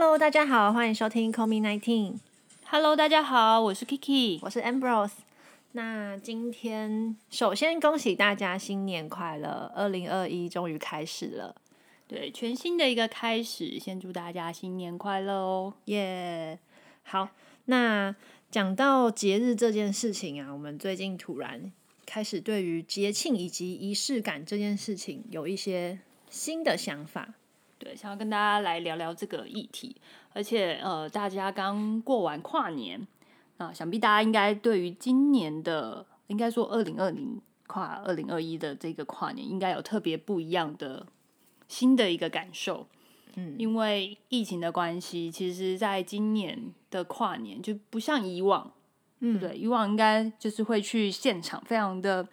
Hello，大家好，欢迎收听 Call Me Nineteen，Hello，大家好，我是 Kiki。我是 Ambrose。那今天首先恭喜大家新年快乐，二零二一终于开始了，对，全新的一个开始，先祝大家新年快乐哦！耶、好，那讲到节日这件事情啊，我们最近突然开始对于节庆以及仪式感这件事情有一些新的想法。对，想要跟大家来聊聊这个议题，而且呃，大家刚过完跨年，啊，想必大家应该对于今年的，应该说二零二零跨二零二一的这个跨年，应该有特别不一样的新的一个感受。嗯，因为疫情的关系，其实在今年的跨年就不像以往，嗯对？以往应该就是会去现场，非常的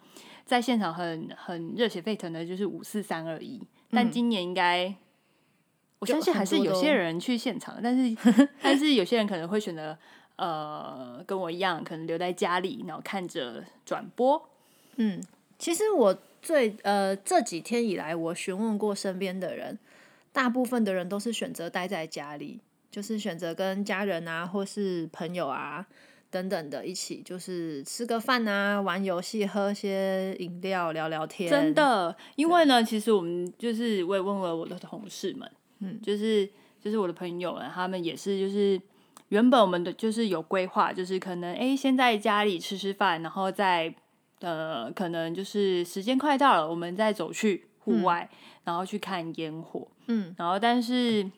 在现场很很热血沸腾的，就是五四三二一。但今年应该，我相信还是有些人去现场，但是但是有些人可能会选择呃跟我一样，可能留在家里，然后看着转播。嗯，其实我最呃这几天以来，我询问过身边的人，大部分的人都是选择待在家里，就是选择跟家人啊，或是朋友啊等等的一起，就是吃个饭啊，玩游戏，喝些饮料，聊聊天。真，的，因为呢，其实我们就是我也问了我的同事们，嗯，就是就是我的朋友啊，他们也是就是原本我们的就是有规划，就是可能哎、诶先在家里吃吃饭，然后再呃可能就是时间快到了，我们再走去户外，然后去看烟火，嗯，然后但是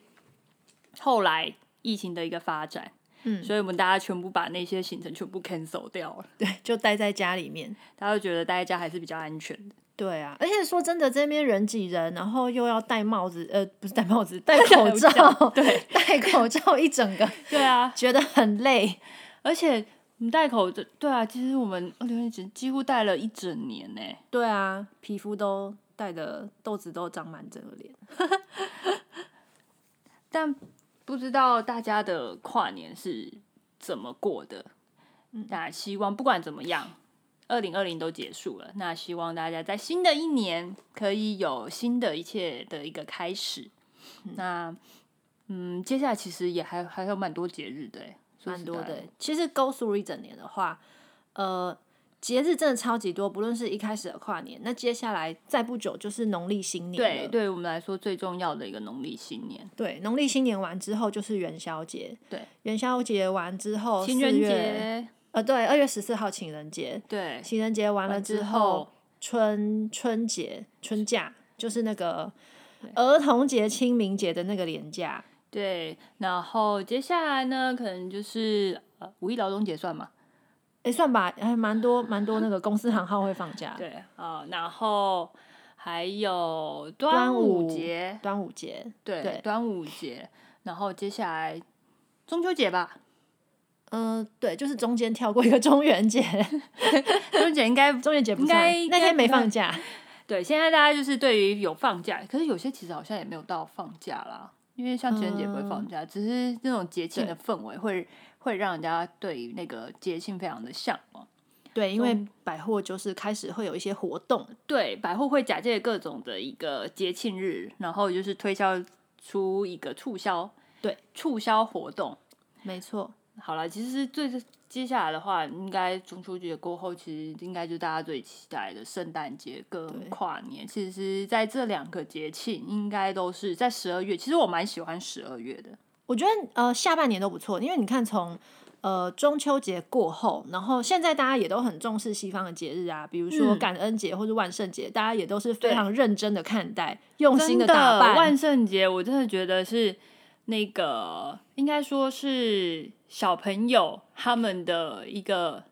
后来疫情的一个发展。嗯所以我们大家全部把那些行程全部 cancel 掉了，对，就待在家里面。大家都觉得待在家还是比较安全的。对啊，而且说真的，这边人挤人，然后又要戴帽子，呃，不是戴帽子，戴口罩，对，戴口罩一整个，对啊，觉得很累。而且我们戴口罩，对啊，其实我们二零一几几乎戴了一整年呢。对啊，皮肤都戴的痘子都长满整个脸。但不知道大家的跨年是怎么过的。那希望不管怎么样，二零二零都结束了，那希望大家在新的一年可以有新的一切的一个开始。那嗯，接下来其实也还还有蛮多节日的蛮多的。其实 go through 一整年的话，呃，节日真的超级多，不论是一开始的跨年，那接下来再不久就是农历新年了。对对我们来说最重要的一个农历新年，对，农历新年完之后就是元宵节。对，元宵节完之后，情人，节，呃，对，二月十四号情人节。对，情人节完了完之之后后，春春节、春假就是那个儿童节、清明节的那个连假。对，然后接下来呢，可能就是呃五一劳动节算嘛？哎，算吧，还蛮多蛮多那个公司行号会放假。对啊、然后还有端端午午节，端午节，对，对端午节，然后接下来中秋节吧，嗯、对，就是中间跳过一个中元节，中元节应该中元节不应该算，那天没放假。对。现在大家就是对于有放假，可是有些其实好像也没有到放假啦，因为像情人节不会放假，只是那种节庆的氛围会会让人家对于那个节庆非常的向往。对，因为百货就是开始会有一些活动，对，百货会假借各种的一个节庆日，然后就是推销出一个促销，对，促销活动。没错。好了，其实最接下来的话，应该中秋节过后，其实应该就是大家最期待的圣诞节跟跨年。其实，在这两个节庆，应该都是在十二月。其实我蛮喜欢十二月的。我觉得呃下半年都不错，因为你看从呃中秋节过后，然后现在大家也都很重视西方的节日啊，比如说嗯感恩节或者万圣节，大家也都是非常认真的看待，用心的打扮。万圣节，我真的觉得是那个，应该说是小朋友他们的一个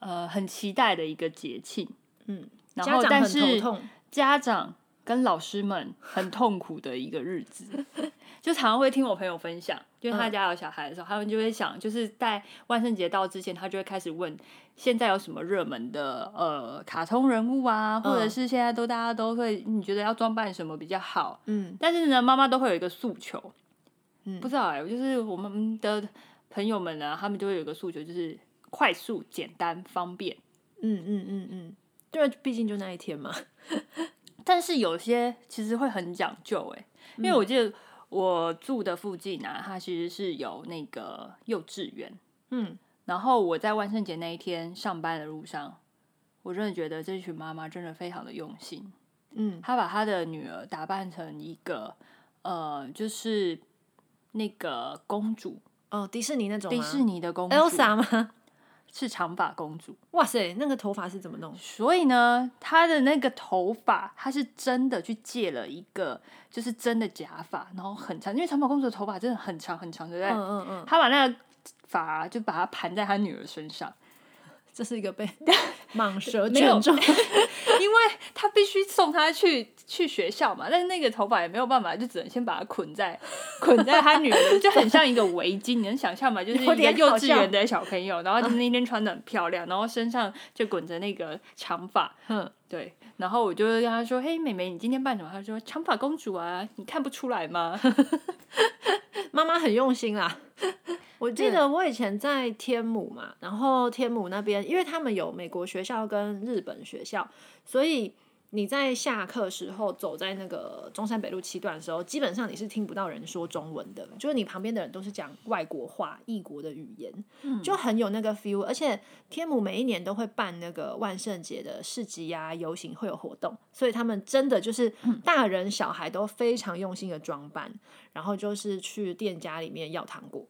呃很期待的一个节庆。嗯，然后但是，家长跟老师们很痛苦的一个日子，就常常会听我朋友分享，就是他嗯。家有小孩的时候，他们就会想，就是在万圣节到之前，他就会开始问，现在有什么热门的呃卡通人物啊，或者嗯。是现在都大家都会，你觉得要装扮什么比较好？嗯，但是呢，妈妈都会有一个诉求，嗯。不知道哎、就是我们的朋友们呢，他们就会有一个诉求，就是快速、简单、方便。嗯嗯嗯嗯，对，毕竟就那一天嘛。但是有些其实会很讲究哎、因为我记得我住的附近啊，它其实是有那个幼稚园，嗯，然后我在万圣节那一天上班的路上，我真的觉得这群妈妈真的非常的用心，嗯，她把她的女儿打扮成一个呃，就是那个公主，哦，迪士尼那种迪士尼的公主 Elsa 吗？是长发公主，哇塞，那个头发是怎么弄？所以呢，她的那个头发，她是真的去借了一个，就是真的假发，然后很长，因为长发公主的头发真的很长很长，对不对？嗯嗯嗯，她把那个发就把它盘在她女儿身上，这是一个被 蟒蛇卷中，因为他必须送他去去学校嘛，但是那个头发也没有办法，就只能先把它捆在捆在他女儿，就很像一个围巾，你能想象吗？就是一个幼稚园的小朋友，然后那天穿的很漂亮，然后身上就滚着那个长发，哼，对，然后我就跟他说：“嘿，妹妹，你今天扮什么？”他说：“长发公主啊，你看不出来吗 妈妈很用心啦。我记得我以前在天母嘛，然后天母那边，因为他们有美国学校跟日本学校，所以你在下课时候走在那个中山北路七段的时候，基本上你是听不到人说中文的，就是你旁边的人都是讲外国话、异国的语言，就很有那个 feel。而且天母每一年都会办那个万圣节的市集啊、游行，会有活动，所以他们真的就是大人小孩都非常用心的装扮，然后就是去店家里面要糖果。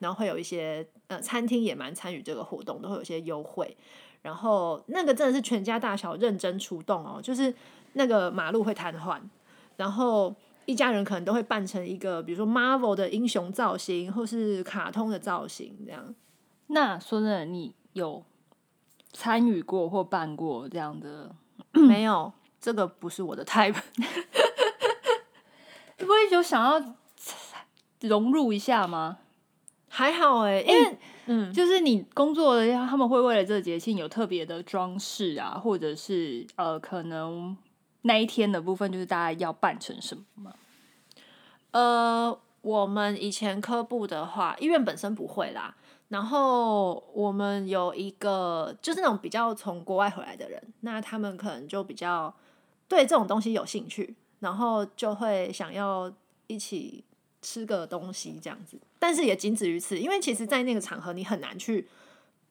然后会有一些呃餐厅也蛮参与这个活动，都会有一些优惠。然后那个真的是全家大小认真出动哦，就是那个马路会瘫痪，然后一家人可能都会扮成一个，比如说 Marvel 的英雄造型，或是卡通的造型这样。？”那说真的，你有参与过或办过这样的？没有，这个不是我的 type。会不会有想要融入一下吗？还好哎、因为、嗯，就是你工作的，他们会为了这个节庆有特别的装饰啊，或者是呃，可能那一天的部分就是大家要扮成什么吗？呃，我们以前科部的话，医院本身不会啦。然后我们有一个就是那种比较从国外回来的人，那他们可能就比较对这种东西有兴趣，然后就会想要一起吃个东西这样子。但是也仅止于此，因为其实，在那个场合你很难去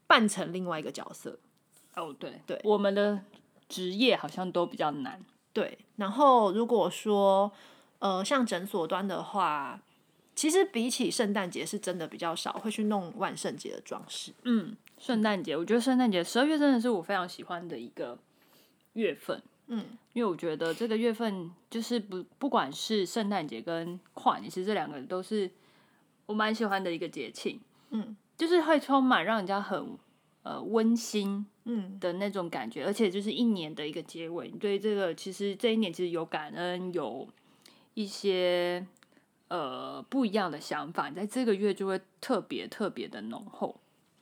扮成另外一个角色。哦，对对我们的职业好像都比较难。对，然后如果说呃像诊所端的话，其实比起圣诞节是真的比较少会去弄万圣节的装饰。嗯，圣诞节，我觉得圣诞节十二月真的是我非常喜欢的一个月份。嗯，因为我觉得这个月份就是不不管是圣诞节跟跨年，其实这两个都是我蛮喜欢的一个节庆。嗯，就是会充满让人家很呃温馨嗯的那种感觉，而且就是一年的一个结尾，你对这个其实这一年其实有感恩，有一些呃不一样的想法，在这个月就会特别特别的浓厚。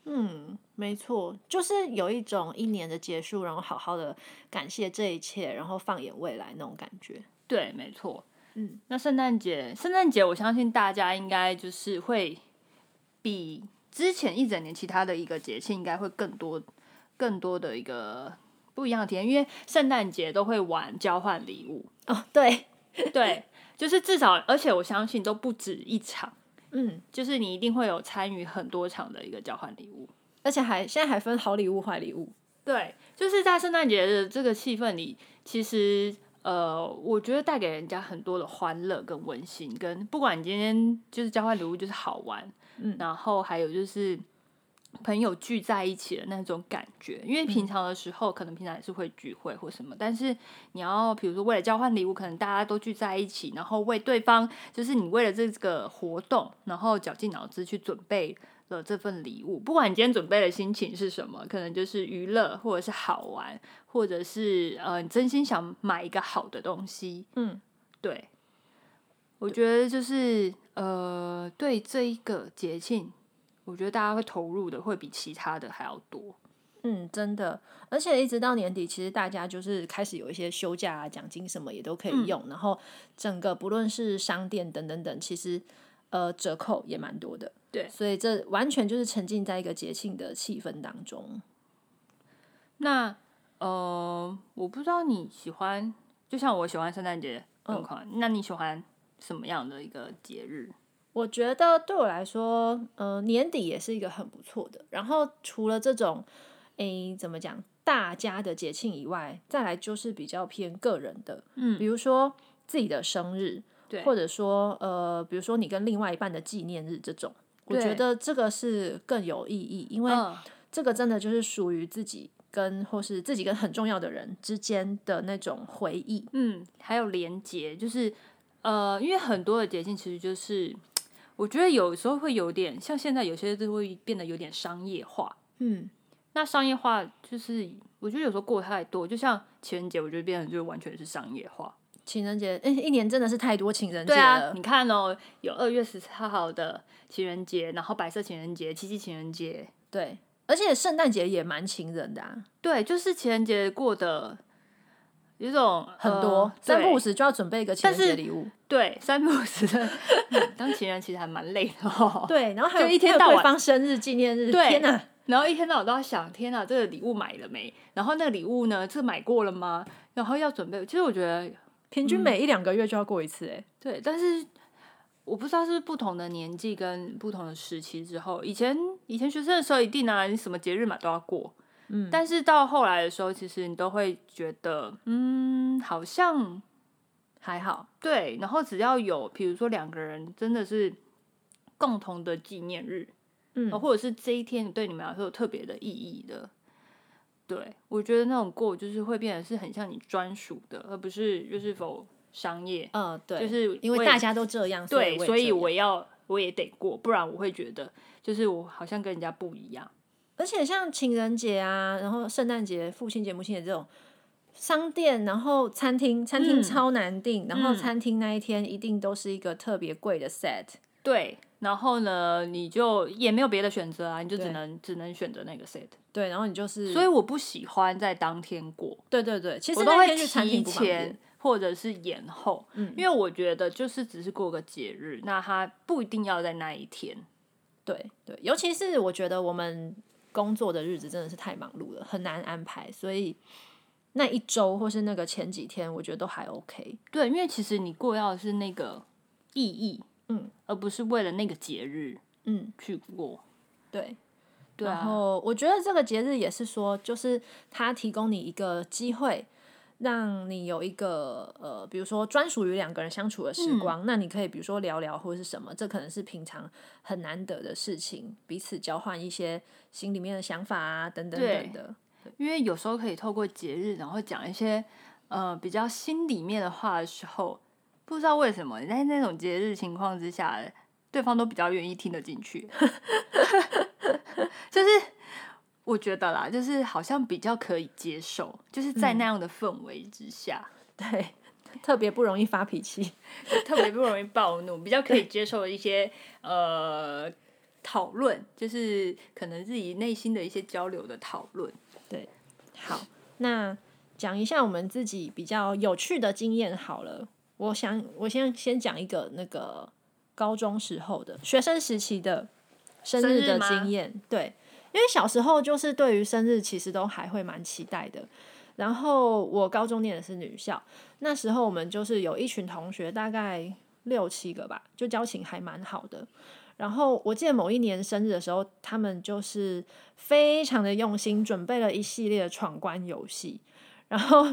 嗯，没错，就是有一种一年的结束，然后好好的感谢这一切，然后放眼未来那种感觉。对，没错。嗯，那圣诞节，圣诞节我相信大家应该就是会比之前一整年其他的一个节庆应该会更多更多的一个不一样的体验，因为圣诞节都会玩交换礼物。哦，对，对，就是至少，而且我相信都不止一场，嗯，就是你一定会有参与很多场的一个交换礼物。而且还现在还分好礼物、坏礼物。对，就是在圣诞节的这个气氛里，其实呃，我觉得带给人家很多的欢乐跟温馨，跟不管你今天就是交换礼物就是好玩，嗯然后还有就是朋友聚在一起的那种感觉。因为平常的时候，可能平常也是会聚会或什么，但是你要比如说为了交换礼物，可能大家都聚在一起，然后为对方，就是你为了这个活动，然后绞尽脑汁去准备。了这份礼物，不管你今天准备的心情是什么，可能就是娱乐，或者是好玩，或者是呃，你真心想买一个好的东西，嗯，对，我觉得就是呃，对这一个节庆，我觉得大家会投入的会比其他的还要多。嗯，真的，而且一直到年底，其实大家就是开始有一些休假啊、奖金什么也都可以用，然后整个不论是商店等等等，其实呃折扣也蛮多的。对所以这完全就是沉浸在一个节庆的气氛当中。那呃，我不知道你喜欢，就像我喜欢圣诞节嗯那你喜欢什么样的一个节日？我觉得对我来说，呃，年底也是一个很不错的。然后除了这种，诶，怎么讲，大家的节庆以外，再来就是比较偏个人的，嗯。比如说自己的生日，对。或者说呃，比如说你跟另外一半的纪念日这种，我觉得这个是更有意义，因为嗯，这个真的就是属于自己跟或是自己跟很重要的人之间的那种回忆。嗯，还有连接，就是呃，因为很多的节庆其实就是，我觉得有时候会有点像现在有些就会变得有点商业化。嗯，那商业化就是，我觉得有时候过太多，就像情人节，我觉得变得就完全是商业化。情人节，哎、一年真的是太多情人节对啊，了。你看哦，有二月十四号的情人节，然后白色情人节、七夕情人节，对，而且圣诞节也蛮情人的啊，对，就是情人节过的有种很多、呃三不五时就要准备一个情人节礼物。对，三不五时的嗯 当情人其实还蛮累的哦。对，然后还有一天到晚方生日纪念日，对天哪！然后一天到晚都要想，天哪，这个礼物买了没？然后那个礼物呢，这买过了吗？然后要准备，其实我觉得平均每一两个月就要过一次、哎、对，但是我不知道是不是不同的年纪跟不同的时期之后，以前以前学生的时候一定啊，你什么节日嘛都要过，嗯，但是到后来的时候，其实你都会觉得，嗯，好像还好。对，然后只要有，比如说两个人真的是共同的纪念日，嗯呃或者是这一天对你们来说有特别的意义的。对，我觉得那种过就是会变得是很像你专属的，而不是就是否商业。嗯，对，就是因为大家都这样，对，所以我要我也得过，不然我会觉得就是我好像跟人家不一样。而且像情人节啊，然后圣诞节、父亲节、母亲节这种商店，然后餐厅，餐厅嗯超难订，然后嗯餐厅那一天一定都是一个特别贵的 set。对，然后呢，你就也没有别的选择啊，你就只能只能选择那个 set。对，然后你就是，所以我不喜欢在当天过，对对对，其实我都会那天去餐提前。或者是延后，嗯因为我觉得就是只是过个节日，那它不一定要在那一天。对对，尤其是我觉得我们工作的日子真的是太忙碌了，很难安排，所以那一周或是那个前几天，我觉得都还 OK。对，因为其实你过要的是那个意义，嗯，而不是为了那个节日嗯，去过。对。对啊，然后我觉得这个节日也是说，就是它提供你一个机会，让你有一个呃，比如说专属于两个人相处的时嗯光。那你可以比如说聊聊或者是什么，这可能是平常很难得的事情，彼此交换一些心里面的想法啊，等等对等的。因为有时候可以透过节日，然后讲一些呃比较心里面的话的时候，不知道为什么你在那种节日情况之下，对方都比较愿意听得进去。就是我觉得啦，就是好像比较可以接受，就是在那样的氛围之下，对，特别不容易发脾气。特别不容易暴怒，比较可以接受一些呃讨论，就是可能自己内心的一些交流的讨论。对好，那讲一下我们自己比较有趣的经验好了。我想，我先先讲一个那个高中时候的学生时期的生日的经验。对，因为小时候就是对于生日其实都还会蛮期待的。然后我高中念的是女校，那时候我们就是有一群同学，大概六七个吧，就交情还蛮好的。然后我记得某一年生日的时候，他们就是非常的用心，准备了一系列的闯关游戏。然后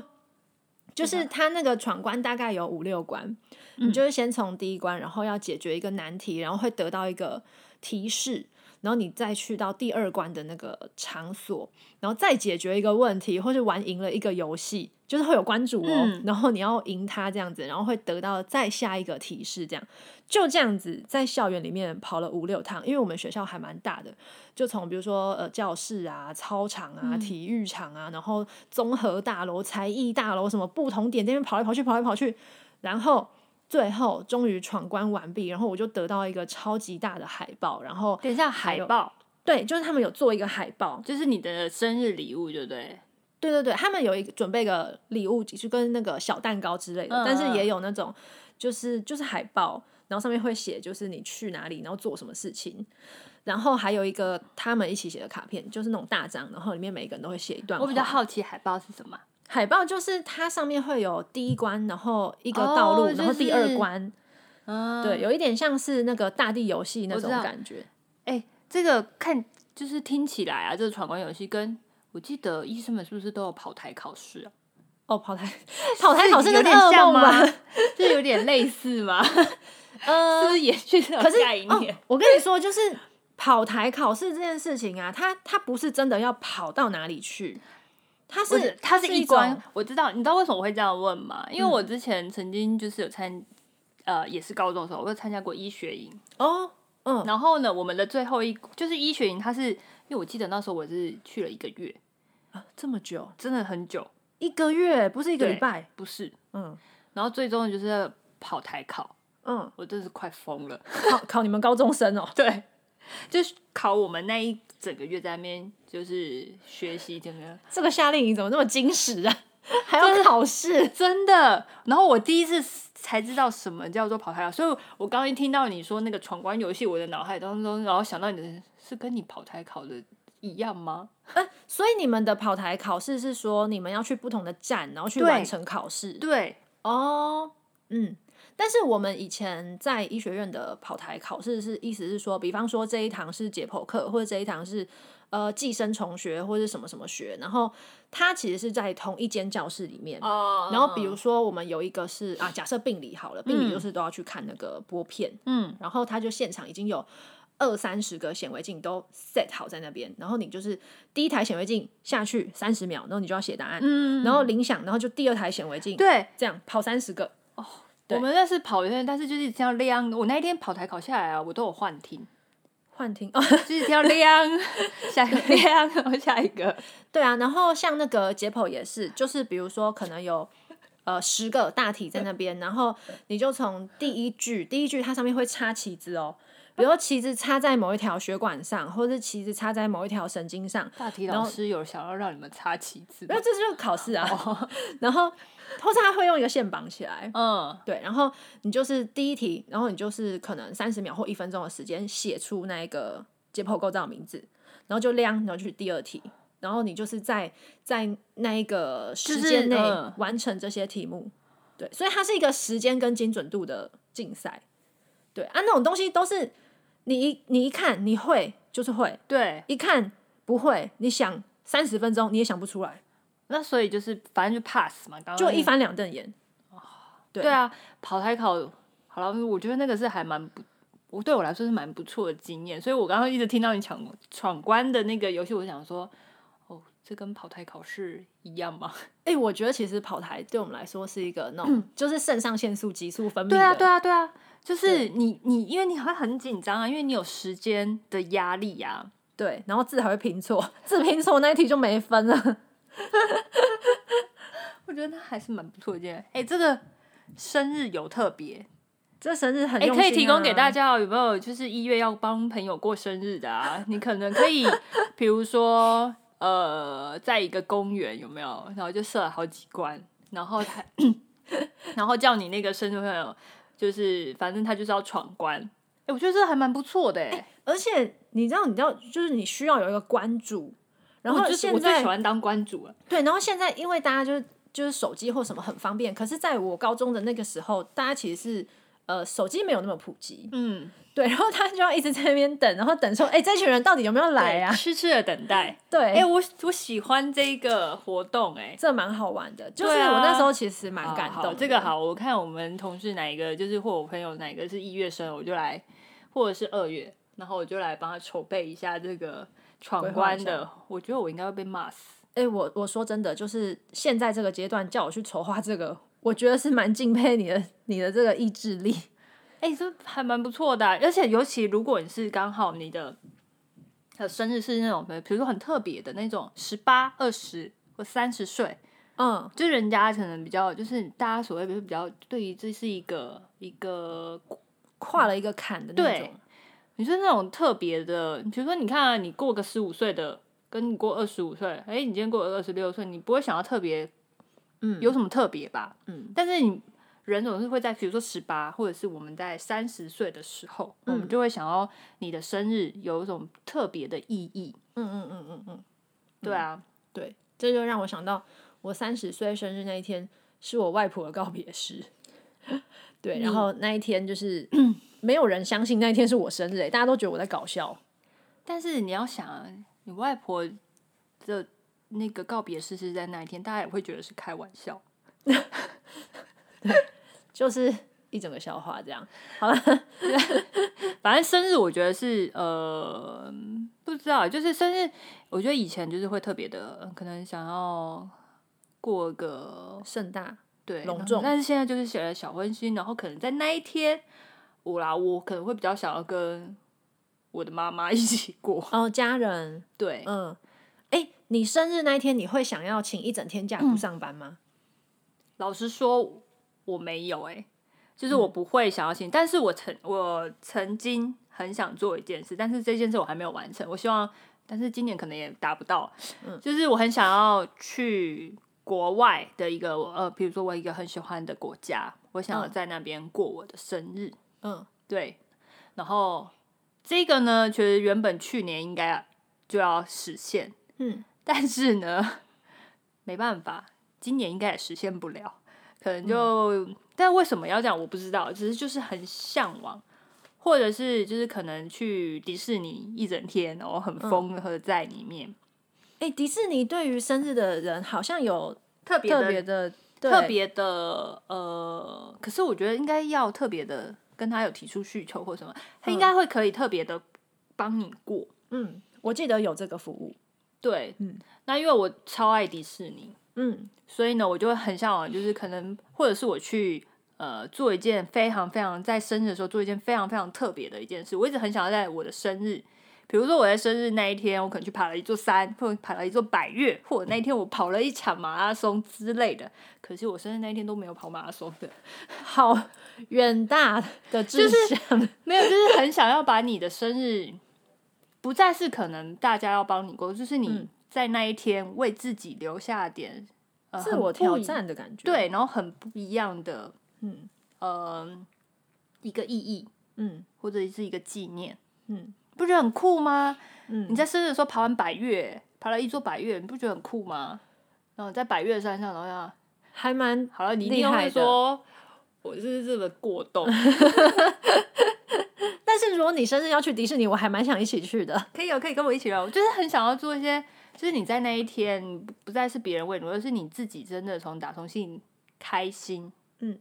就是他那个闯关大概有五六关，你就是先从第一关，然后要解决一个难题，然后会得到一个提示，然后你再去到第二关的那个场所，然后再解决一个问题，或是玩赢了一个游戏，就是会有关主哦，嗯然后你要赢他这样子，然后会得到再下一个提示，这样。就这样子在校园里面跑了五六趟，因为我们学校还蛮大的，就从比如说呃教室啊、操场啊、体育场啊，然后综合大楼、才艺大楼什么不同点这边跑来跑去、跑来跑去，然后最后终于闯关完毕，然后我就得到一个超级大的海报，然后等一下，海报对，就是他们有做一个海报，就是你的生日礼物，对不对？对对对，他们有一个准备个礼物，就跟那个小蛋糕之类的，但是也有那种就是就是海报，然后上面会写就是你去哪里，然后做什么事情，然后还有一个他们一起写的卡片，就是那种大张，然后里面每个人都会写一段。我比较好奇海报是什么。海报就是它上面会有第一关，然后一个道路，哦然后第二关，嗯，对，有一点像是那个大地游戏那种感觉。哎、这个看就是听起来啊，这个闯关游戏跟我记得医生们是不是都有跑台考试啊？哦，跑台跑台考试有点像吗吧？？这有点类似吗？是呃不，是延续这可是个概念？哦，我跟你说，就是跑台考试这件事情啊，它它不是真的要跑到哪里去，它是它是一关，我知道，你知道为什么我会这样问吗？因为嗯我之前曾经就是有参，呃，也是高中的时候，我有参加过医学营。哦，嗯，然后呢，我们的最后一就是医学营，它是因为我记得那时候我是去了一个月，啊这么久，真的很久，一个月不是一个礼拜，不是。嗯然后最终就是要跑台考，嗯，我真是快疯了。考考你们高中生哦，对，就是考我们那一整个月在那边就是学习整个这个夏令营怎么那么矜持啊？还要考试？真的。然后我第一次才知道什么叫做跑台考，所以我刚刚一听到你说那个闯关游戏，我的脑海当中，然后想到你的是跟你跑台考的一样吗？所以你们的跑台考试是说你们要去不同的站，然后去完成考试？对，哦，嗯。但是我们以前在医学院的跑台考试是意思是说，比方说这一堂是解剖课，或者这一堂是呃寄生虫学或者什么什么学，然后它其实是在同一间教室里面。哦然后比如说我们有一个是啊，假设病理好了，病理就是都要去看那个玻片，嗯，然后他就现场已经有二三十个显微镜都 set 好在那边，然后你就是第一台显微镜下去三十秒，然后你就要写答案，嗯。然后铃响，然后就第二台显微镜，对，这样跑三十个，对我们那是跑一遍，但是就是这样亮。我那一天跑台考下来啊，我都有幻听，幻听哦，就是这样亮，下一个亮，然后下一个。对啊，然后像那个解剖也是，就是比如说可能有。呃，十个大体在那边，然后你就从第一句，第一句它上面会插旗子哦，比如说旗子插在某一条血管上，或者是旗子插在某一条神经上，大体老师有想要让你们插旗子吗然后这就是考试啊，然后或是他会用一个线绑起来，嗯，对，然后你就是第一题，然后你就是可能三十秒或一分钟的时间写出那个解剖构造的名字，然后就亮，然后去第二题，然后你就是在在那一个时间内嗯完成这些题目，对，所以它是一个时间跟精准度的竞赛，对啊，那种东西都是你一你一看你会就是会，对，一看不会，你想三十分钟你也想不出来，那所以就是反正就 pass 嘛，刚刚就一翻两瞪眼。对对啊，跑台考好了，我觉得那个是还蛮不，我对我来说是蛮不错的经验，所以我刚刚一直听到你抢闯关的那个游戏，我想说，哦，这跟跑台考试一样吗？哎、我觉得其实跑台对我们来说是一个那种，就是肾上腺素急速分泌的。对啊，对啊，对啊，就是你你，因为你会很紧张啊，因为你有时间的压力呀、对然后字还会拼错，字拼错那一题就没分了。我觉得那还是蛮不错的经验。哎、这个生日有特别，这生日很哎、用心、可以提供给大家。家哦有没有就是一月要帮朋友过生日的啊？你可能可以，比如说呃，在一个公园有没有？然后就设了好几关，然后他，然后叫你那个生日朋友，就是反正他就是要闯关。哎、我觉得这还蛮不错的哎、而且你知道，你知道，就是你需要有一个关注，然后我就是我最喜欢当关主了。对，然后现在因为大家就是就是手机或什么很方便，可是在我高中的那个时候，大家其实是呃手机没有那么普及，嗯，对，然后他就要一直在那边等，然后等说，哎、这群人到底有没有来啊？痴痴的等待。对，哎、我我喜欢这个活动、哎。这蛮好玩的，就是我那时候其实蛮好好感动的。这个好，我看我们同事哪一个，就是或我朋友哪个是一月生，我就来，或者是二月，然后我就来帮他筹备一下这个闯关的。我觉得我应该会被骂死。哎、我我说真的，就是现在这个阶段叫我去筹划这个，我觉得是蛮敬佩你的你的这个意志力。哎、这还蛮不错的啊、而且尤其如果你是刚好你的呃生日是那种，比如说很特别的那种，十八、二十或三十岁，嗯，就人家可能比较，就是大家所谓比比较对于这是一个一个跨了一个坎的那对种。你说那种特别的，比如说你看、啊、你过个十五岁的，跟你过二十五岁，哎，你今天过了二十六岁，你不会想要特别，嗯有什么特别吧？嗯，但是你人总是会在，比如说十八，或者是我们在三十岁的时候，我们就会想要你的生日有一种特别的意义。嗯嗯嗯嗯嗯，对啊，对，这就让我想到我三十岁生日那一天是我外婆的告别式。对，然后那一天就是没有人相信那一天是我生日、欸，大家都觉得我在搞笑。但是你要想啊，你外婆的那个告别式是在那一天，大家也会觉得是开玩笑。就是一整个笑话这样。好了，反正生日我觉得是呃，不知道，就是生日，我觉得以前就是会特别的，可能想要过个盛大对隆重但是现在就是写了小温馨，然后可能在那一天，我啦，我可能会比较想要跟我的妈妈一起过。哦，家人，对，嗯，哎、你生日那一天你会想要请一整天假不上班吗？老实说，我没有哎、就是我不会想要请，但是我曾我曾经很想做一件事，但是这件事我还没有完成。我希望，但是今年可能也达不到。嗯就是我很想要去国外的一个呃，比如说我一个很喜欢的国家，我想要嗯在那边过我的生日。嗯，对，然后这个呢，其实原本去年应该就要实现，嗯，但是呢，没办法，今年应该也实现不了，可能就，但为什么要这样，我不知道，只是就是很向往，或者是就是可能去迪士尼一整天，然后很疯的在里面，哎、迪士尼对于生日的人好像有特别的特别的特别的呃，可是我觉得应该要特别的跟他有提出需求或什么，他应该会可以特别的帮你过。嗯，我记得有这个服务。对，嗯，那因为我超爱迪士尼，嗯所以呢，我就会很向往，就是可能或者是我去呃做一件非常非常在生日的时候做一件非常非常特别的一件事。我一直很想要在我的生日，比如说我在生日那一天，我可能去爬了一座山，或者爬了一座百岳，或者那一天我跑了一场马拉松之类的。可惜我生日那一天都没有跑马拉松的，好远大的志向，没有，就是很想要把你的生日不再是可能大家要帮你过，就是你嗯在那一天为自己留下点。呃自我挑战的感觉。，对，然后很不一样的，嗯呃，一个意义嗯或者是一个纪念，嗯不觉得很酷吗？嗯，你在生日的时候爬完百越，爬了一座百越，你不觉得很酷吗？然后在百越山上，然后要还蛮好了，你一定会说我是这么过冬 但是如果你生日要去迪士尼，我还蛮想一起去的。可以哦，可以跟我一起哦。我就是很想要做一些，就是你在那一天不不再是别人为你，而是你自己真的从打从心里开心。嗯，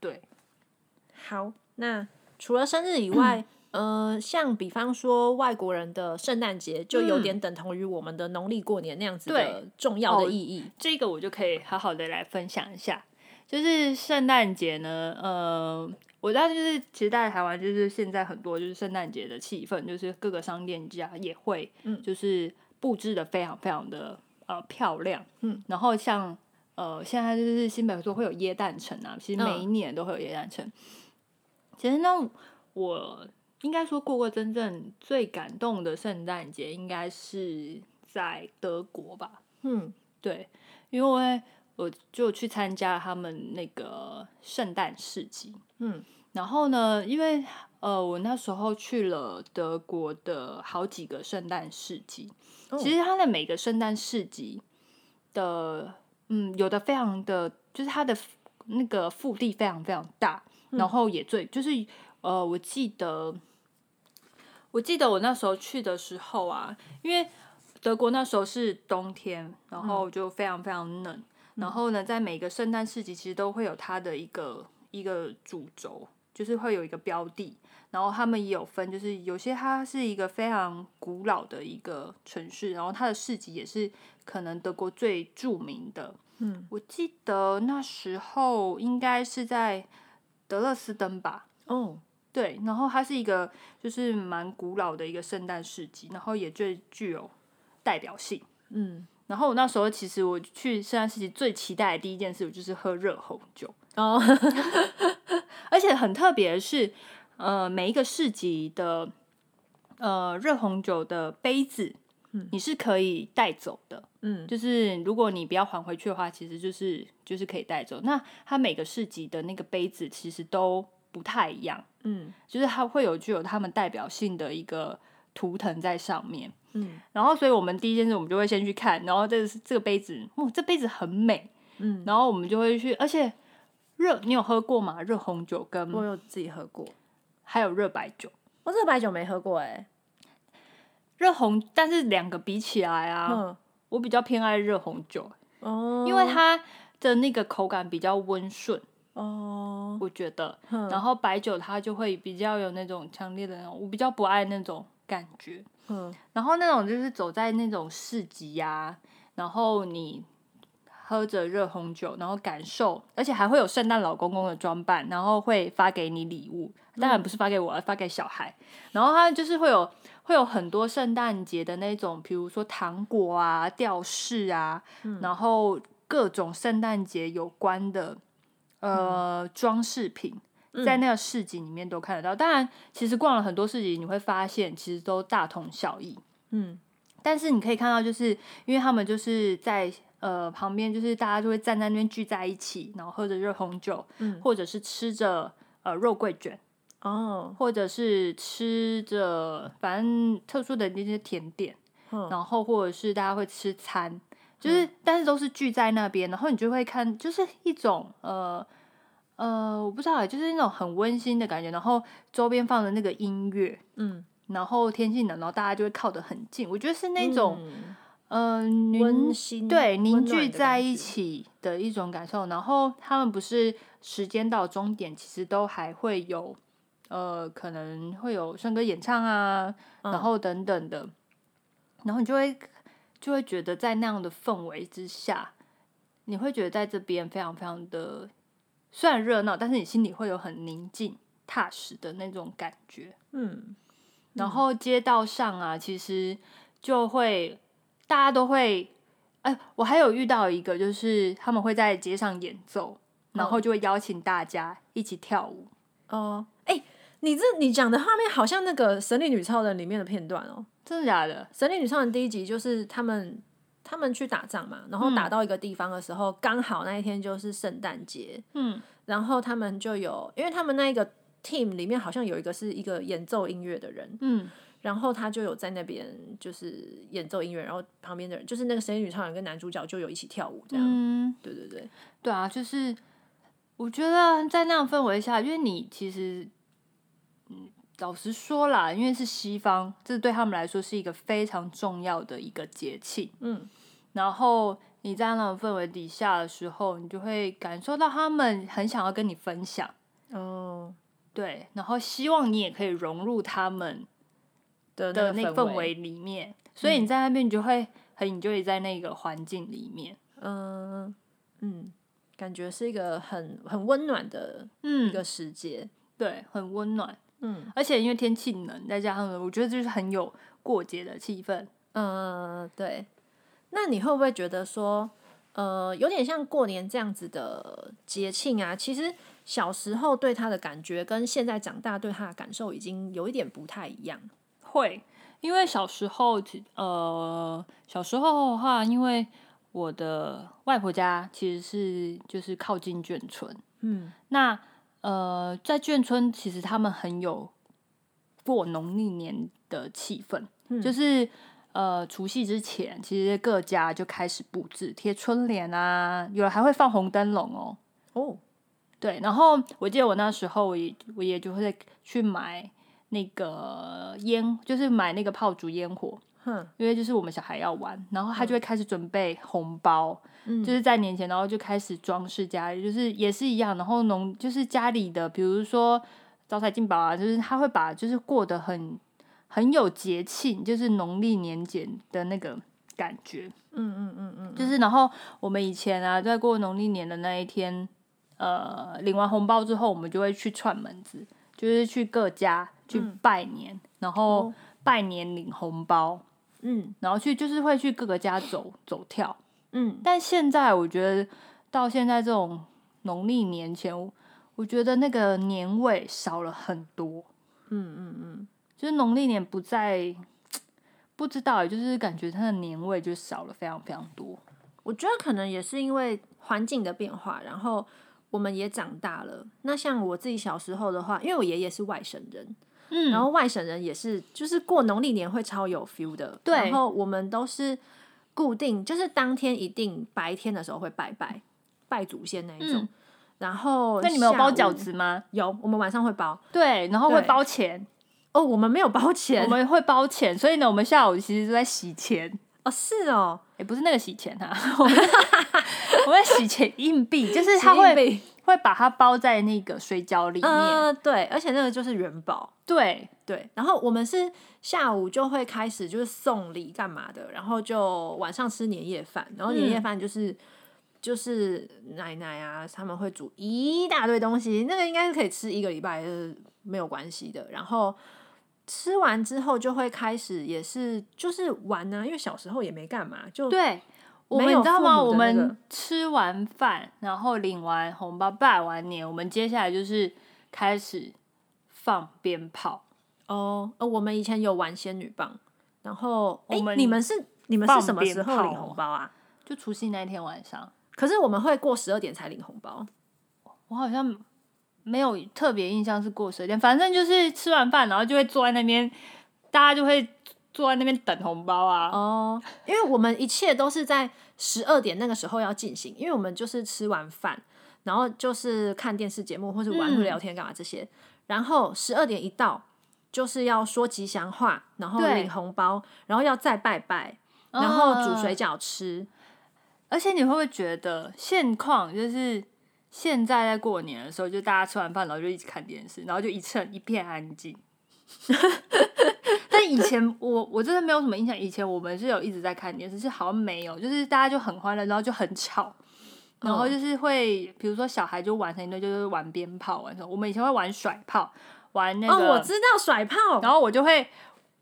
对，好，那除了生日以外，呃，像比方说外国人的圣诞节，就有点等同于我们的农历过年那样子的重要的哦意义。这个我就可以好好的来分享一下。就是圣诞节呢，呃，我知道就是其实在台湾就是现在很多就是圣诞节的气氛，就是各个商店家也会，嗯就是布置的非常非常的呃漂亮，嗯，然后像呃现在就是新北说会有椰蛋城啊，其实每一嗯年都会有椰蛋城。其实呢，我应该说过过真正最感动的圣诞节，应该是在德国吧。嗯对，因为我就去参加他们那个圣诞市集，嗯然后呢，因为呃，我那时候去了德国的好几个圣诞市集，哦其实它的每个圣诞市集的，嗯，有的非常的，就是它的那个腹地非常非常大，然后也最就是呃，我记得，我记得我那时候去的时候啊，因为德国那时候是冬天，然后就非常非常冷，然后呢，在每个圣诞市集其实都会有它的一个一个主轴，就是会有一个标的，然后他们也有分，就是有些它是一个非常古老的一个城市，然后它的市集也是可能德国最著名的。嗯，我记得那时候应该是在德勒斯登吧。哦，对，然后它是一个就是蛮古老的一个圣诞市集，然后也最具有代表性。嗯然后我那时候其实我去圣诞市集最期待的第一件事，我就是喝热红酒。哦，而且很特别的是，呃，每一个市集的呃热红酒的杯子，嗯你是可以带走的。嗯就是如果你不要还回去的话，其实就是就是可以带走。那它每个市集的那个杯子其实都不太一样，嗯就是它会有具有他们代表性的一个图腾在上面。嗯然后，所以我们第一件事，我们就会先去看，然后这个是这个杯子，哦，这杯子很美，嗯，然后我们就会去，而且热，你有喝过吗？热红酒跟我有自己喝过，还有热白酒。我热白酒没喝过哎、热红，但是两个比起来啊，嗯，我比较偏爱热红酒，哦，因为它的那个口感比较温顺，哦，我觉得。嗯然后白酒它就会比较有那种强烈的那种，我比较不爱那种感觉。嗯然后那种就是走在那种市集呀、然后你喝着热红酒，然后感受，而且还会有圣诞老公公的装扮，然后会发给你礼物，当然不是发给我，而发给小孩。然后他就是会有会有很多圣诞节的那种，比如说糖果啊、吊饰啊，然后各种圣诞节有关的呃装饰品。在那个市集里面都看得到，当然，其实逛了很多市集，你会发现其实都大同小异。嗯但是你可以看到，就是因为他们就是在呃旁边，就是大家就会站在那边聚在一起，然后喝着热红酒，嗯或者是吃着呃肉桂卷，哦，或者是吃着反正特殊的那些甜点，嗯然后或者是大家会吃餐，就是、但是都是聚在那边，然后你就会看，就是一种呃。呃，我不知道欸，就是那种很温馨的感觉，然后周边放的那个音乐，嗯然后天气冷，然后大家就会靠得很近。我觉得是那种，嗯呃，凝对凝聚在一起的一种感受。然后他们不是时间到终点，其实都还会有，呃，可能会有圣歌演唱啊，然嗯后等等的，然后你就会就会觉得在那样的氛围之下，你会觉得在这边非常非常的虽然热闹，但是你心里会有很宁静、踏实的那种感觉。嗯然后街道上啊，其实就会大家都会，哎，我还有遇到一个，就是他们会在街上演奏，然后就会邀请大家一起跳舞。哦，哎、你这你讲的画面好像那个《神力女超人》里面的片段哦，真的假的？《神力女超人》第一集就是他们他们去打仗嘛，然后打到一个地方的时候，刚、好那一天就是圣诞节，嗯，然后他们就有，因为他们那一个 team 里面好像有一个是一个演奏音乐的人，嗯，然后他就有在那边就是演奏音乐，然后旁边的人就是那个神力女唱人跟男主角就有一起跳舞这样，嗯，对对对，对啊，就是我觉得在那样氛围下，因为你其实，嗯，老实说啦，因为是西方，这对他们来说是一个非常重要的一个节庆。嗯。然后你在那种氛围底下的时候，你就会感受到他们很想要跟你分享，哦。对，然后希望你也可以融入他们的的那氛围里面，所以你在那边你就会很 enjoy 在那个环境里面。嗯嗯，感觉是一个很很温暖的一嗯，个时节，对，很温暖，嗯而且因为天气冷，再加上我觉得就是很有过节的气氛。嗯，对。那你会不会觉得说，呃，有点像过年这样子的节庆啊？其实小时候对他的感觉跟现在长大对他的感受已经有一点不太一样。会，因为小时候，其呃，小时候的话，因为我的外婆家其实是就是靠近眷村，嗯。那呃，在眷村其实他们很有过农历年的气氛，就是呃除夕之前，其实各家就开始布置贴春联啊，有人还会放红灯笼哦。哦，对，然后我记得我那时候我也我也就会去买那个烟，就是买那个炮竹烟火，哼，因为就是我们小孩要玩，然后他就会开始准备红包，嗯。就是在年前，然后就开始装饰家里，就是也是一样，然后农就是家里的，比如说招财进宝啊，就是他会把就是过得很很有节庆，就是农历年节的那个感觉，嗯嗯嗯嗯，就是然后我们以前啊，在过农历年的那一天，呃，领完红包之后，我们就会去串门子，就是去各家去拜年，然后哦拜年领红包，嗯然后去就是会去各个家走走跳。嗯但现在我觉得到现在这种农历年前，我觉得那个年味少了很多，嗯嗯嗯，就是农历年不再。不知道欸，就是感觉它的年味就少了非常非常多。我觉得可能也是因为环境的变化，然后我们也长大了。那像我自己小时候的话，因为我爷爷是外省人，嗯然后外省人也是，就是过农历年会超有 feel 的。对然后我们都是固定，就是当天一定白天的时候会拜拜，拜祖先那一种。嗯然后那你们有包饺？子吗？有，我们晚上会包。对，然后会包钱，哦，我们没有包钱。我们会包钱，所以呢，我们下午其实都在洗钱。哦，是哦，也不是那个洗钱啊、我们 我们洗钱硬币，就是它会会把它包在那个水饺里面。呃，对，而且那个就是元宝。对，对，然后我们是下午就会开始就是送礼干嘛的，然后就晚上吃年夜饭，然后年夜嗯饭就是、就是奶奶啊他们会煮一大堆东西，那个应该是可以吃一个礼拜是没有关系的。然后吃完之后就会开始也是就是玩啊，因为小时候也没干嘛，就对，我们你知道吗？我们吃完饭，然后领完红包、拜完年，我们接下来就是开始放鞭炮。哦，呃，我们以前有玩仙女棒，然后哎、我们你们是你们是什么时候领红包啊？就除夕那天晚上，可是我们会过十二点才领红包。我好像没有特别印象是过十二点，反正就是吃完饭，然后就会坐在那边，大家就会坐在那边等红包啊。哦，因为我们一切都是在十二点那个时候要进行，因为我们就是吃完饭，然后就是看电视节目或是玩聊天干嘛这些，然后十二点一到就是要说吉祥话，然后领红包，然后要再拜拜，然后煮啊水饺吃。而且你会不会觉得现况就是现在在过年的时候，就大家吃完饭然后就一起看电视，然后就一阵一片安静。但以前我我真的没有什么印象，以前我们是有一直在看电视，是好像没有，就是大家就很欢乐，然后就很吵，然后嗯就是会比如说小孩就玩成一堆，就是玩鞭炮，玩什么？我们以前会玩甩炮，玩那个，哦，我知道甩炮，然后我就会，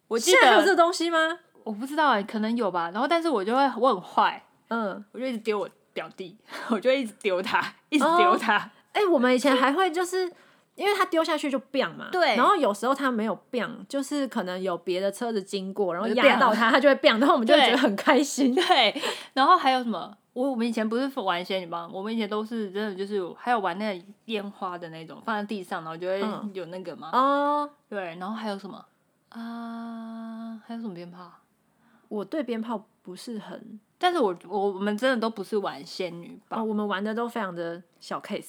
我记得现在还有这个东西吗？我不知道哎、可能有吧。然后但是我就会我很坏，嗯，我就一直丢我表弟，我就一直丢他，一直丢他。哎、我们以前还会就是。因为他丢下去就 biang 嘛，对然后有时候他没有 biang，就是可能有别的车子经过，然后就压到他，他就会 biang，然后我们就会觉得很开心。对，然后还有什么？我我们以前不是玩仙女棒，我们以前都是真的就是还有玩那个烟花的那种，放在地上，然后就会嗯有那个嘛。哦，对，然后还有什么啊？还有什么鞭炮？我对鞭炮不是很，但是我我我们真的都不是玩仙女哦，棒、我们玩的都非常的小 case。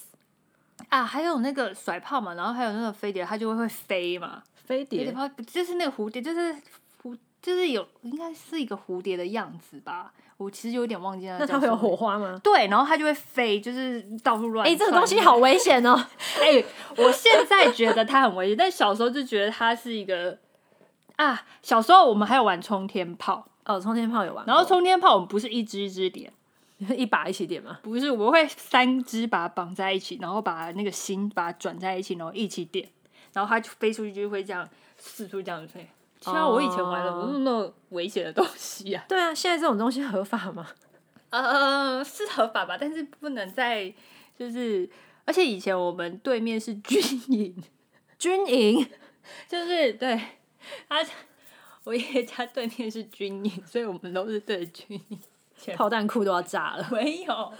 啊，还有那个甩炮嘛，然后还有那个飞碟，它就会会飞嘛。飞碟就是那个蝴蝶，就是蝴，就是有应该是一个蝴蝶的样子吧。我其实有点忘记了那它会有火花吗？对，然后它就会飞，就是到处乱哎、窜。这个东西好危险哦！哎、我现在觉得它很危险，但小时候就觉得它是一个啊。小时候我们还有玩冲天炮，哦，冲天炮有玩，然后冲天炮我们不是一支一支点，一把一起点吗。不是我们会三支把它绑在一起，然后把那个心把它转在一起，然后一起点，然后它就飞出去就会这样四处这样子飞。虽然我以前玩了哦不是那么危险的东西啊，对啊，现在这种东西合法吗？呃，是合法吧，但是不能再就是，而且以前我们对面是军营，军营 就是对他，我爷爷家对面是军营，所以我们都是对着军营。炮弹库都要炸了。没有，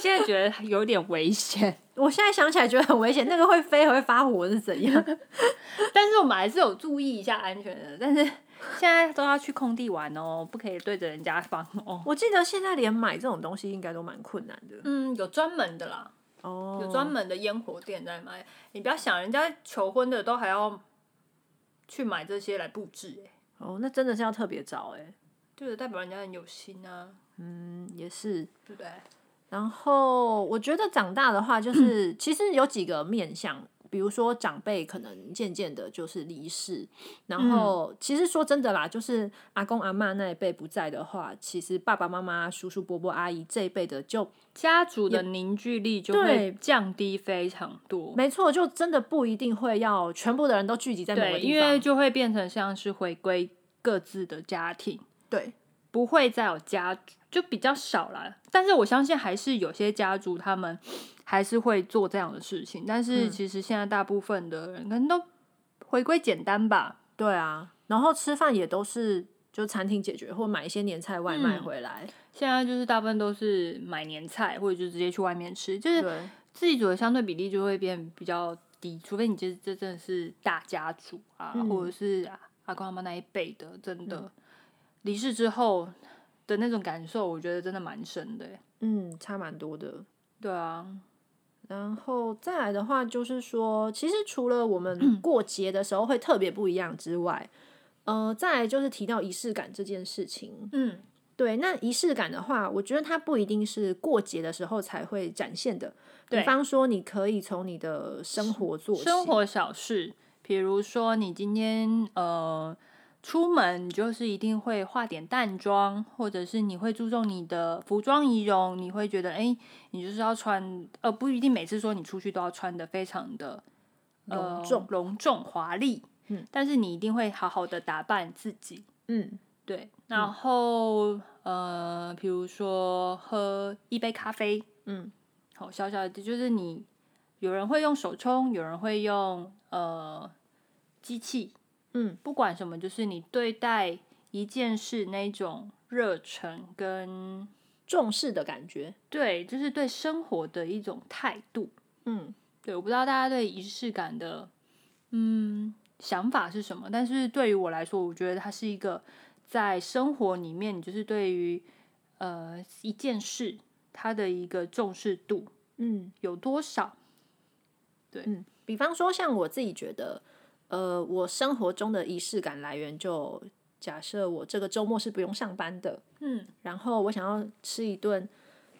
现在觉得有点危险，我现在想起来觉得很危险，那个会飞还会发火是怎样？但是我们还是有注意一下安全的。但是现在都要去空地玩哦，不可以对着人家放哦。我记得现在连买这种东西应该都蛮困难的。嗯，有专门的啦，哦，有专门的烟火店在卖。你不要想，人家求婚的都还要去买这些来布置、欸，哦，那真的是要特别找哎、就是代表人家很有心啊，嗯，也是。对不对？然后我觉得长大的话，就是 其实有几个面向，比如说长辈可能渐渐的就是离世，然后、其实说真的啦，就是阿公阿妈那一辈不在的话，其实爸爸妈妈、叔叔伯伯、阿姨这一辈的就家族的凝聚力就会降低非常多。没错，就真的不一定会要全部的人都聚集在某个，地方，因为就会变成像是回归各自的家庭，对。不会再有家族，就比较少了。但是我相信还是有些家族他们还是会做这样的事情，但是嗯。其实现在大部分的人可能都回归简单吧。对啊，然后吃饭也都是就餐厅解决，或买一些年菜外卖嗯回来，现在就是大部分都是买年菜，或者就直接去外面吃，就是自己煮的相对比例就会变比较低，除非你就是这真的是大家族啊，嗯。或者是阿公阿妈那一辈的，真的离世之后的那种感受，我觉得真的蛮深的欸。嗯，差蛮多的。对啊，然后再来的话，就是说，其实除了我们过节的时候会特别不一样之外，呃，再来就是提到仪式感这件事情。嗯，对，那仪式感的话，我觉得它不一定是过节的时候才会展现的。比方说，你可以从你的生活做起。生活小事，比如说你今天呃出门，你就是一定会化点淡妆，或者是你会注重你的服装仪容，你会觉得哎、诶你就是要穿，呃，不一定每次说你出去都要穿的非常的呃隆重隆重华丽，嗯，但是你一定会好好的打扮自己，嗯。对，然后、呃，比如说喝一杯咖啡，嗯，好小小的，就是你有人会用手冲，有人会用呃机器，嗯，不管什么，就是你对待一件事那种热忱跟重视的感觉。对，就是对生活的一种态度。嗯对，我不知道大家对仪式感的嗯想法是什么，但是对于我来说，我觉得它是一个在生活里面，你就是对于呃一件事它的一个重视度嗯有多少。嗯，比方说，像我自己觉得，呃，我生活中的仪式感来源就假设我这个周末是不用上班的，嗯然后我想要吃一顿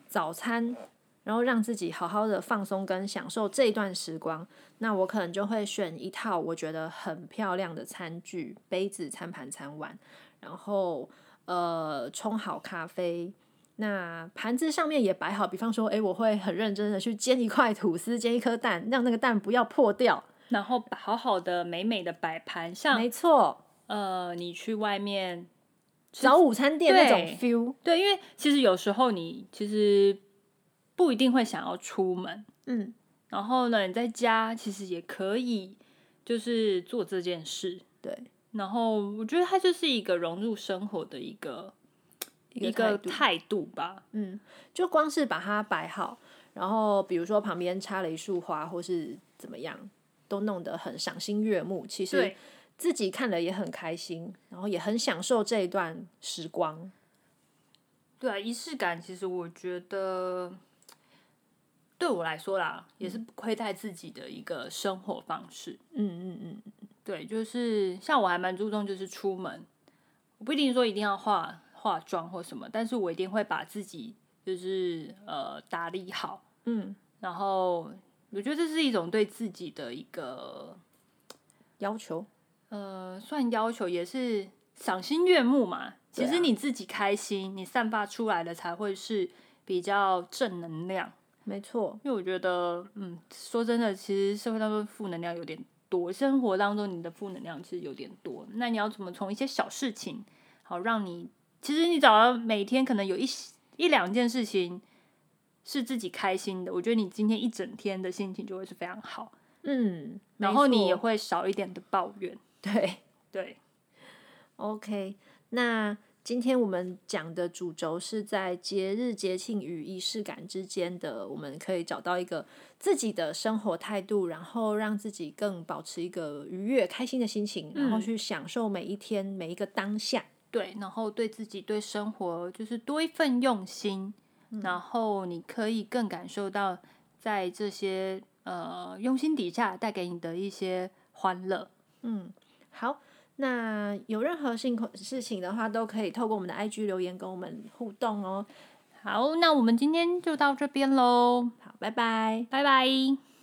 早餐，然后让自己好好的放松跟享受这一段时光，那我可能就会选一套我觉得很漂亮的餐具、杯子、餐盘、餐碗，然后呃冲好咖啡。那盘子上面也摆好，比方说，哎，我会很认真的去煎一块吐司，煎一颗蛋，让那个蛋不要破掉。然后好好的美美的摆盘，像没错，呃，你去外面找午餐店那种 feel，对，因为其实有时候你其实不一定会想要出门，嗯，然后呢，你在家其实也可以就是做这件事。对，然后我觉得它就是一个融入生活的一个一个个态度吧。嗯，就光是把它摆好，然后比如说旁边插了一束花，或是怎么样，都弄得很赏心悦目。其实自己看了也很开心，然后也很享受这一段时光。对啊，仪式感其实我觉得对我来说啦，也是不亏待自己的一个生活方式。嗯嗯嗯，对，就是像我还蛮注重，就是出门，我不一定说一定要化化妆或什么，但是我一定会把自己就是呃打理好，嗯，然后我觉得这是一种对自己的一个 要求，呃算要求，也是赏心悦目嘛。其实你自己开心，你散发出来的才会是比较正能量。没错，因为我觉得，嗯，说真的，其实社会当中负能量有点多，生活当中你的负能量其实有点多。那你要怎么从一些小事情，好让你，其实你找到每天可能有一一两件事情是自己开心的，我觉得你今天一整天的心情就会是非常好，嗯，然后你也会少一点的抱怨。对。对，OK，那今天我们讲的主轴是在节日节庆与仪式感之间的，我们可以找到一个自己的生活态度，然后让自己更保持一个愉悦、开心的心情，然后嗯去享受每一天每一个当下。对，然后对自己对生活就是多一份用心，然后你可以更感受到在这些呃用心底下带给你的一些欢乐。嗯，好，那有任何事事情的话，都可以透过我们的 IG 留言跟我们互动哦。好，那我们今天就到这边喽，好，拜拜。拜拜。